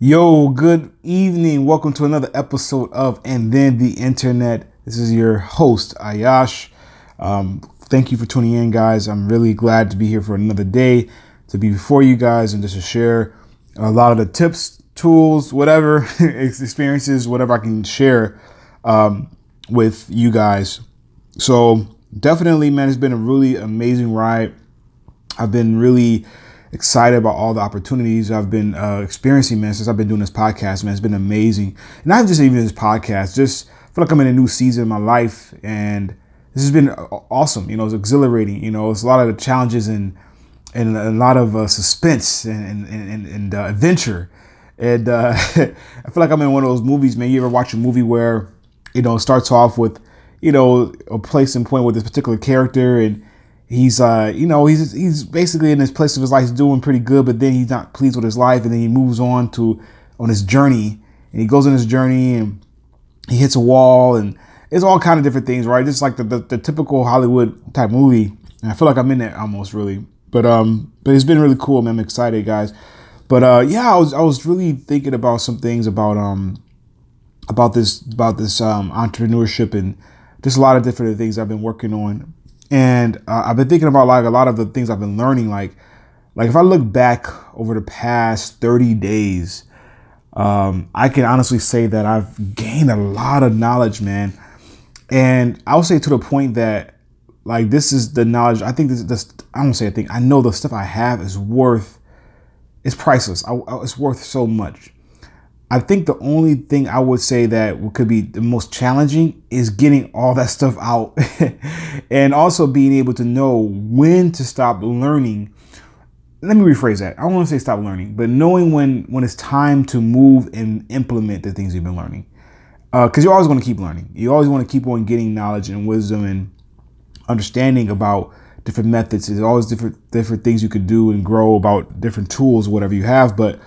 Yo, good evening. Welcome to another episode of And Then the Internet. This is your host, Ayash. Um, thank you for tuning in, guys. I'm really glad to be here for another day to be before you guys and just to share a lot of the tips, tools, whatever experiences, whatever I can share um, with you guys. So, definitely, man, it's been a really amazing ride. I've been really excited about all the opportunities I've been uh, experiencing, man, since I've been doing this podcast, man. It's been amazing. Not just even this podcast, just feel like I'm in a new season of my life and this has been awesome. You know, it's exhilarating. You know, it's a lot of challenges and and a lot of uh, suspense and and, and, and uh, adventure. And uh, I feel like I'm in one of those movies, man. You ever watch a movie where you know it starts off with you know a place and point with this particular character and he's uh you know he's he's basically in this place of his life doing pretty good but then he's not pleased with his life and then he moves on to on his journey and he goes on his journey and he hits a wall and it's all kind of different things right? Just like the, the, the typical hollywood type movie. And i feel like i'm in that almost really. But um but it's been really cool man. I'm excited guys. But uh yeah i was i was really thinking about some things about um about this about this um entrepreneurship and just a lot of different things i've been working on and uh, I've been thinking about like a lot of the things I've been learning. Like, like if I look back over the past 30 days, um, I can honestly say that I've gained a lot of knowledge, man. And I'll say to the point that like this is the knowledge. I think this, I don't say a thing. I know the stuff I have is worth. It's priceless. I, it's worth so much. I think the only thing I would say that could be the most challenging is getting all that stuff out and also being able to know when to stop learning. Let me rephrase that. I don't want to say stop learning, but knowing when when it's time to move and implement the things you've been learning. Because uh, you're always going to keep learning. You always want to keep on getting knowledge and wisdom and understanding about different methods. There's always different different things you could do and grow about different tools, whatever you have. But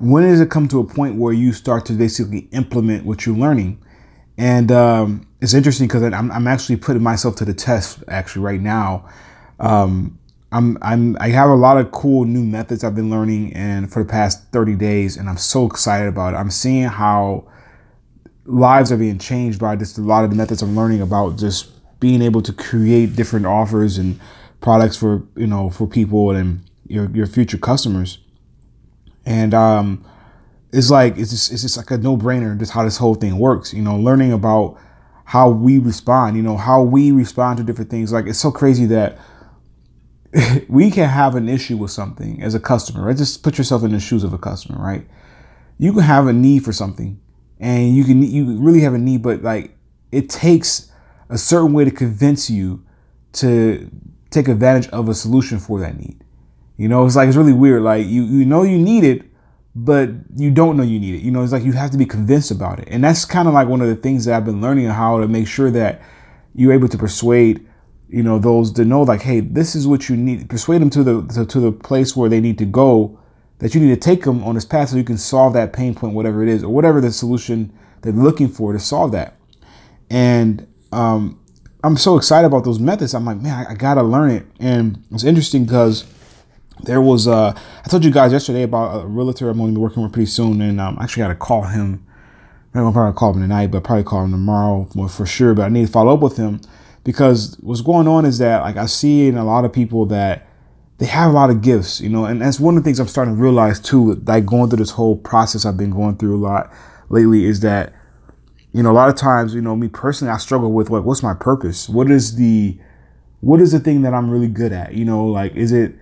when does it come to a point where you start to basically implement what you're learning? And um, it's interesting because I'm, I'm actually putting myself to the test actually right now. Um, I'm, I'm, I have a lot of cool new methods I've been learning and for the past 30 days, and I'm so excited about it. I'm seeing how lives are being changed by just a lot of the methods I'm learning about just being able to create different offers and products for, you know, for people and your, your future customers and um, it's like it's just it's just like a no brainer just how this whole thing works. You know, learning about how we respond. You know, how we respond to different things. Like it's so crazy that we can have an issue with something as a customer. Right? Just put yourself in the shoes of a customer. Right? You can have a need for something, and you can you really have a need, but like it takes a certain way to convince you to take advantage of a solution for that need. You know, it's like it's really weird. Like you you know you need it, but you don't know you need it. You know, it's like you have to be convinced about it. And that's kind of like one of the things that I've been learning how to make sure that you're able to persuade, you know, those to know like, hey, this is what you need. Persuade them to the to, to the place where they need to go, that you need to take them on this path so you can solve that pain point, whatever it is, or whatever the solution they're looking for to solve that. And um, I'm so excited about those methods. I'm like, man, I, I gotta learn it. And it's interesting because there was uh I told you guys yesterday about a realtor I'm going to be working with pretty soon, and um, I actually got to call him. I'm probably going to call him tonight, but probably call him tomorrow for sure. But I need to follow up with him because what's going on is that like I see in a lot of people that they have a lot of gifts, you know, and that's one of the things I'm starting to realize too. Like going through this whole process I've been going through a lot lately is that you know a lot of times you know me personally I struggle with like what's my purpose? What is the what is the thing that I'm really good at? You know, like is it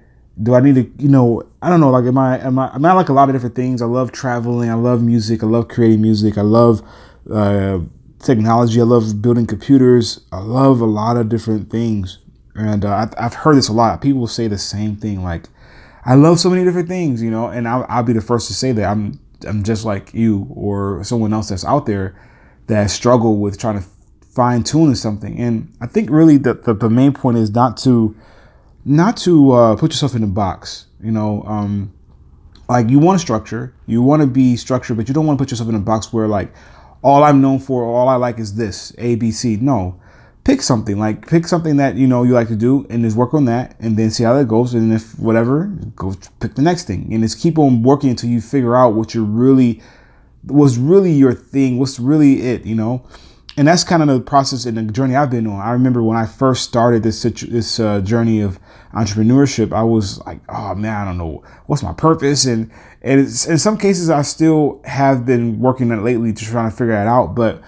do I need to, you know, I don't know, like, am I, am I, am I like a lot of different things? I love traveling. I love music. I love creating music. I love uh, technology. I love building computers. I love a lot of different things. And uh, I've heard this a lot. People say the same thing. Like, I love so many different things, you know, and I'll, I'll be the first to say that I'm, I'm just like you or someone else that's out there that struggle with trying to fine tune something. And I think really the, the, the main point is not to, not to uh, put yourself in a box. You know, um, like you want structure, you want to be structured, but you don't want to put yourself in a box where like all I'm known for, all I like is this A, B, C. No, pick something like pick something that you know you like to do and just work on that and then see how that goes and if whatever go pick the next thing and just keep on working until you figure out what you're really what's really your thing what's really it you know and that's kind of the process and the journey I've been on. I remember when I first started this this uh, journey of entrepreneurship, I was like, oh man, I don't know what's my purpose, and and in some cases I still have been working on it lately to try to figure that out, but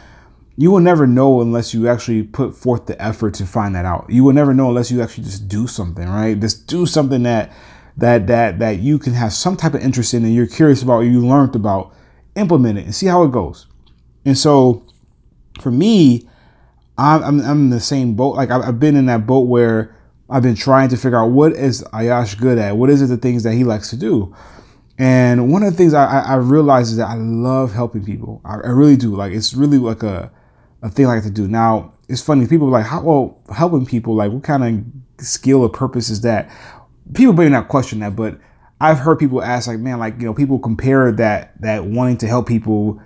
you will never know unless you actually put forth the effort to find that out. You will never know unless you actually just do something, right? Just do something that that that that you can have some type of interest in and you're curious about you learned about, implement it and see how it goes. And so for me, I'm, I'm, I'm in the same boat. Like I've, I've been in that boat where I've been trying to figure out what is Ayash good at? What is it the things that he likes to do? And one of the things I, I realized is that I love helping people. I, I, really do. Like it's really like a, a thing I like to do. Now it's funny. People are like, how well helping people? Like what kind of skill or purpose is that? People may not question that, but I've heard people ask like, man, like you know, people compare that that wanting to help people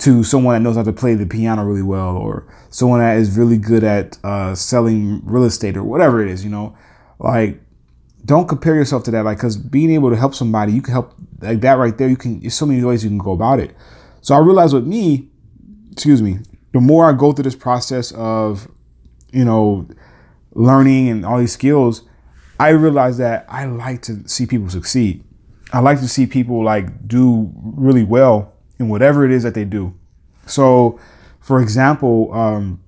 to someone that knows how to play the piano really well or someone that is really good at uh, selling real estate or whatever it is, you know, like don't compare yourself to that. Like, cause being able to help somebody, you can help like that right there. You can, there's so many ways you can go about it. So I realized with me, excuse me, the more I go through this process of, you know, learning and all these skills, I realize that I like to see people succeed. I like to see people like do really well in whatever it is that they do. So, for example, um,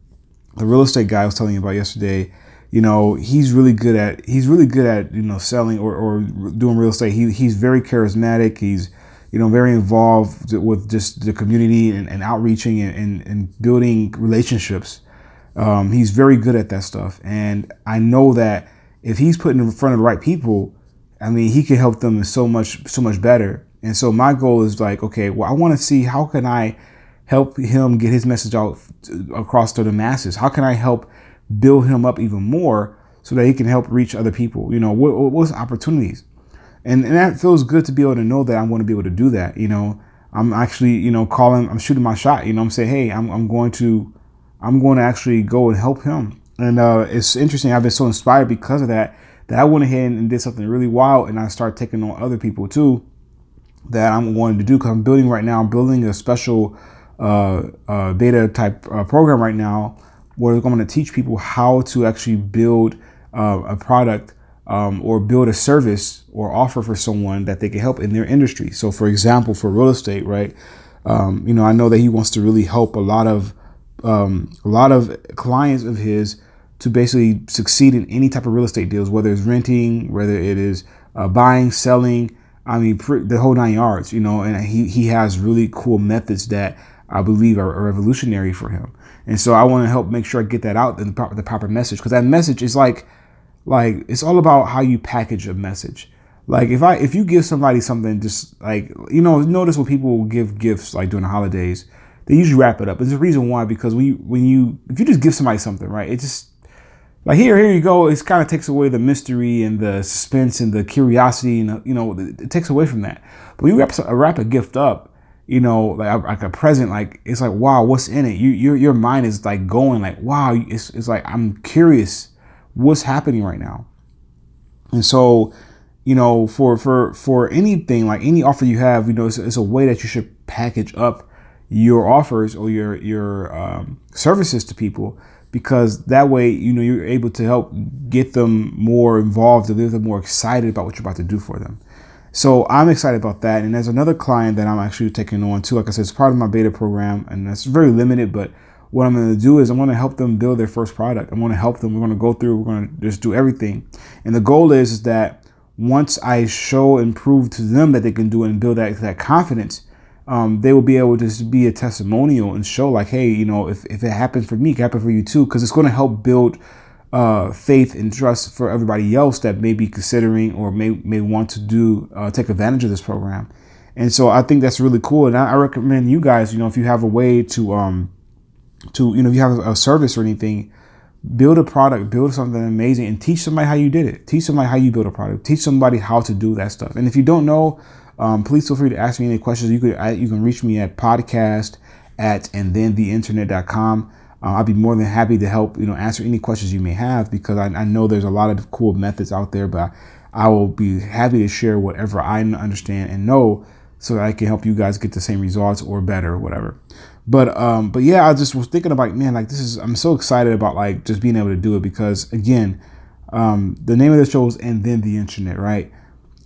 the real estate guy I was telling you about yesterday, you know, he's really good at he's really good at you know selling or, or doing real estate. He he's very charismatic. He's you know very involved with just the community and, and outreaching and, and, and, building relationships. Um, he's very good at that stuff, and I know that if he's put in front of the right people, I mean, he can help them so much so much better. And so my goal is like, okay, well, I want to see how can I help him get his message out across to the masses? How can I help build him up even more so that he can help reach other people? You know, what, what's opportunities? And, and that feels good to be able to know that I'm going to be able to do that. You know, I'm actually, you know, calling, I'm shooting my shot. You know, I'm saying, hey, I'm, I'm going to, I'm going to actually go and help him. And uh, it's interesting. I've been so inspired because of that that I went ahead and did something really wild, and I started taking on other people too that I'm wanting to do because I'm building right now. I'm building a special uh, uh, beta type uh, program right now where I'm going to teach people how to actually build uh, a product um, or build a service or offer for someone that they can help in their industry. So, for example, for real estate, right? Um, you know, I know that he wants to really help a lot of um, a lot of clients of his to basically succeed in any type of real estate deals, whether it's renting, whether it is uh, buying, selling, I mean, the whole nine yards, you know, and he, he has really cool methods that I believe are, are revolutionary for him. And so I want to help make sure I get that out in the proper, the proper message because that message is like, like it's all about how you package a message. Like if I if you give somebody something just like you know notice when people give gifts like during the holidays they usually wrap it up. There's a reason why because we when you if you just give somebody something right it just like here, here you go. It kind of takes away the mystery and the suspense and the curiosity, and you know, it takes away from that. But when you wrap, wrap a gift up, you know, like like a present, like it's like wow, what's in it? You your your mind is like going like wow. It's it's like I'm curious, what's happening right now, and so you know, for for for anything like any offer you have, you know, it's, it's a way that you should package up your offers or your your um, services to people because that way you know you're able to help get them more involved and get them more excited about what you're about to do for them. So i'm excited about that. And there's another client that i'm actually taking on too. Like i said it's part of my beta program and that's very limited but what i'm going to do is i'm going to help them build their first product. I'm going to help them. We're going to go through we're going to just do everything. And the goal is, is that once i show and prove to them that they can do it and build that, that confidence um, they will be able to be a testimonial and show like, hey, you know, if, if it happens for me, it can happen for you too, because it's going to help build uh, faith and trust for everybody else that may be considering or may may want to do uh, take advantage of this program. And so I think that's really cool. And I, I, recommend you guys, you know, if you have a way to um to you know if you have a service or anything, build a product, build something amazing, and teach somebody how you did it. Teach somebody how you build a product. Teach somebody how to do that stuff. And if you don't know um, please feel free to ask me any questions. You could you can reach me at podcast at and then the internet.com. uh, I'd be more than happy to help, you know, answer any questions you may have because I, I know there's a lot of cool methods out there, but I will be happy to share whatever I understand and know so that I can help you guys get the same results or better whatever. But um, but yeah, I just was thinking about man, like this is I'm so excited about like just being able to do it because again, um, the name of the show is and then the internet, right?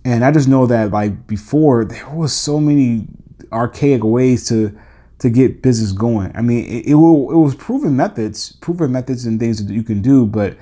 And I just know that like before there was so many archaic ways to to get business going. I mean, it, it, will, it was proven methods, proven methods and things that you can do, but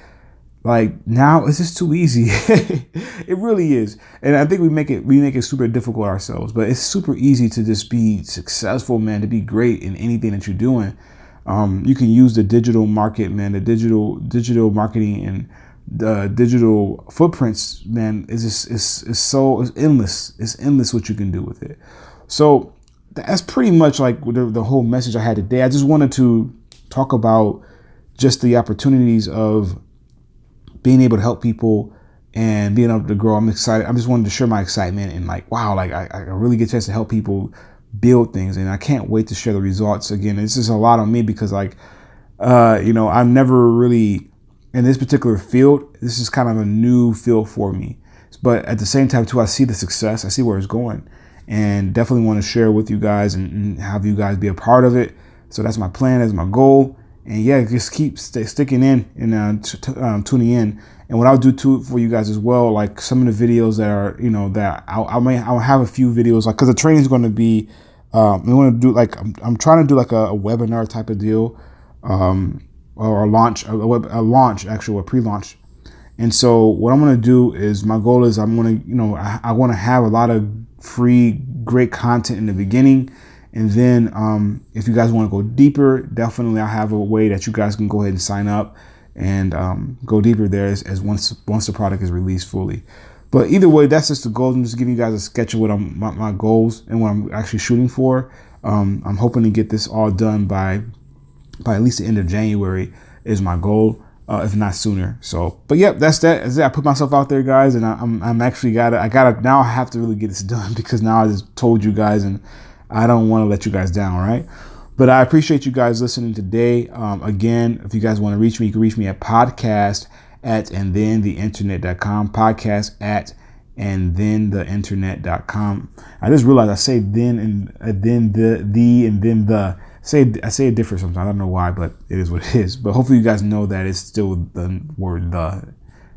like now it's just too easy. it really is. And I think we make it we make it super difficult ourselves, but it's super easy to just be successful, man, to be great in anything that you're doing. Um, you can use the digital market, man, the digital digital marketing and the digital footprints, man, is just it's, it's so it's endless. It's endless what you can do with it. So that's pretty much like the, the whole message I had today. I just wanted to talk about just the opportunities of being able to help people and being able to grow. I'm excited. I just wanted to share my excitement and like, wow, like I, I really get a chance to help people build things. And I can't wait to share the results. Again, this is a lot on me because like, uh, you know, I'm never really in this particular field. This is kind of a new field for me. But at the same time too, I see the success. I see where it's going and definitely want to share with you guys and, and, have you guys be a part of it. So that's my plan, that's my goal. And yeah, just keep stay, sticking in and uh, t- t- um, tuning in. And what I'll do too for you guys as well, like some of the videos that are, you know, that I'll, I may I'll have a few videos like because the training is going to be, um, I'm going to do like I'm, I'm trying to do like a, a webinar type of deal, um, or a launch, a, web, a launch actually, a pre-launch. And so what I'm going to do is my goal is I'm going to, you know, I, I want to have a lot of free, great content in the beginning. And then um, if you guys want to go deeper, definitely I have a way that you guys can go ahead and sign up and um, go deeper there as, as, once once the product is released fully. But either way, that's just the goal. I'm just giving you guys a sketch of what I'm my, my goals and what I'm actually shooting for. Um, I'm hoping to get this all done by by at least the end of January is my goal uh, if not sooner. So, but yep, that's that. That's I put myself out there, guys, and I, am I'm, I'm actually got to I gotta now I have to really get this done because now I just told you guys, and I don't want to let you guys down, right? But I appreciate you guys listening today. Um, again, if you guys want to reach me, you can reach me at podcast at and then the internet.com, podcast at and then the internet.com. I just realized I say then and uh, then the the and then the say I say it different sometimes. I don't know why, but it is what it is. But hopefully you guys know that it's still the word the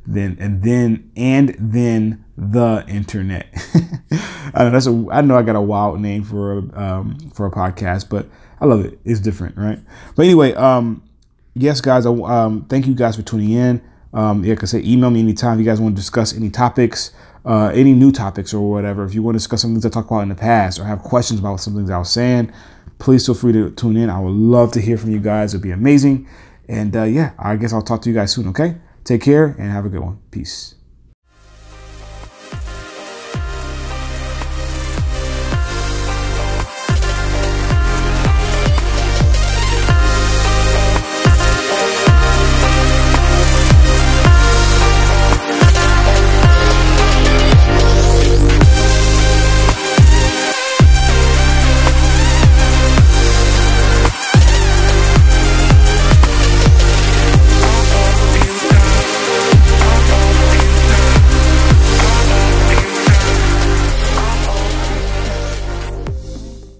then and then and then the internet. I know that's a I know I got a wild name for a um, for a podcast, but I love it. It's different, right? But anyway, um, yes, guys. Um, thank you guys for tuning in. Um, yeah, like I say, email me anytime if you guys want to discuss any topics, uh, any new topics or whatever. If you want to discuss some things I talked about in the past or have questions about some things I was saying, please feel free to tune in. I would love to hear from you guys. It'd be amazing. And uh, yeah, I guess I'll talk to you guys soon, okay? Take care and have a good one. Peace.